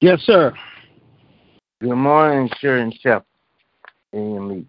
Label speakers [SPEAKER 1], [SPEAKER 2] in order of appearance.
[SPEAKER 1] Yes, sir.
[SPEAKER 2] Good morning, Sharon Shep. In your.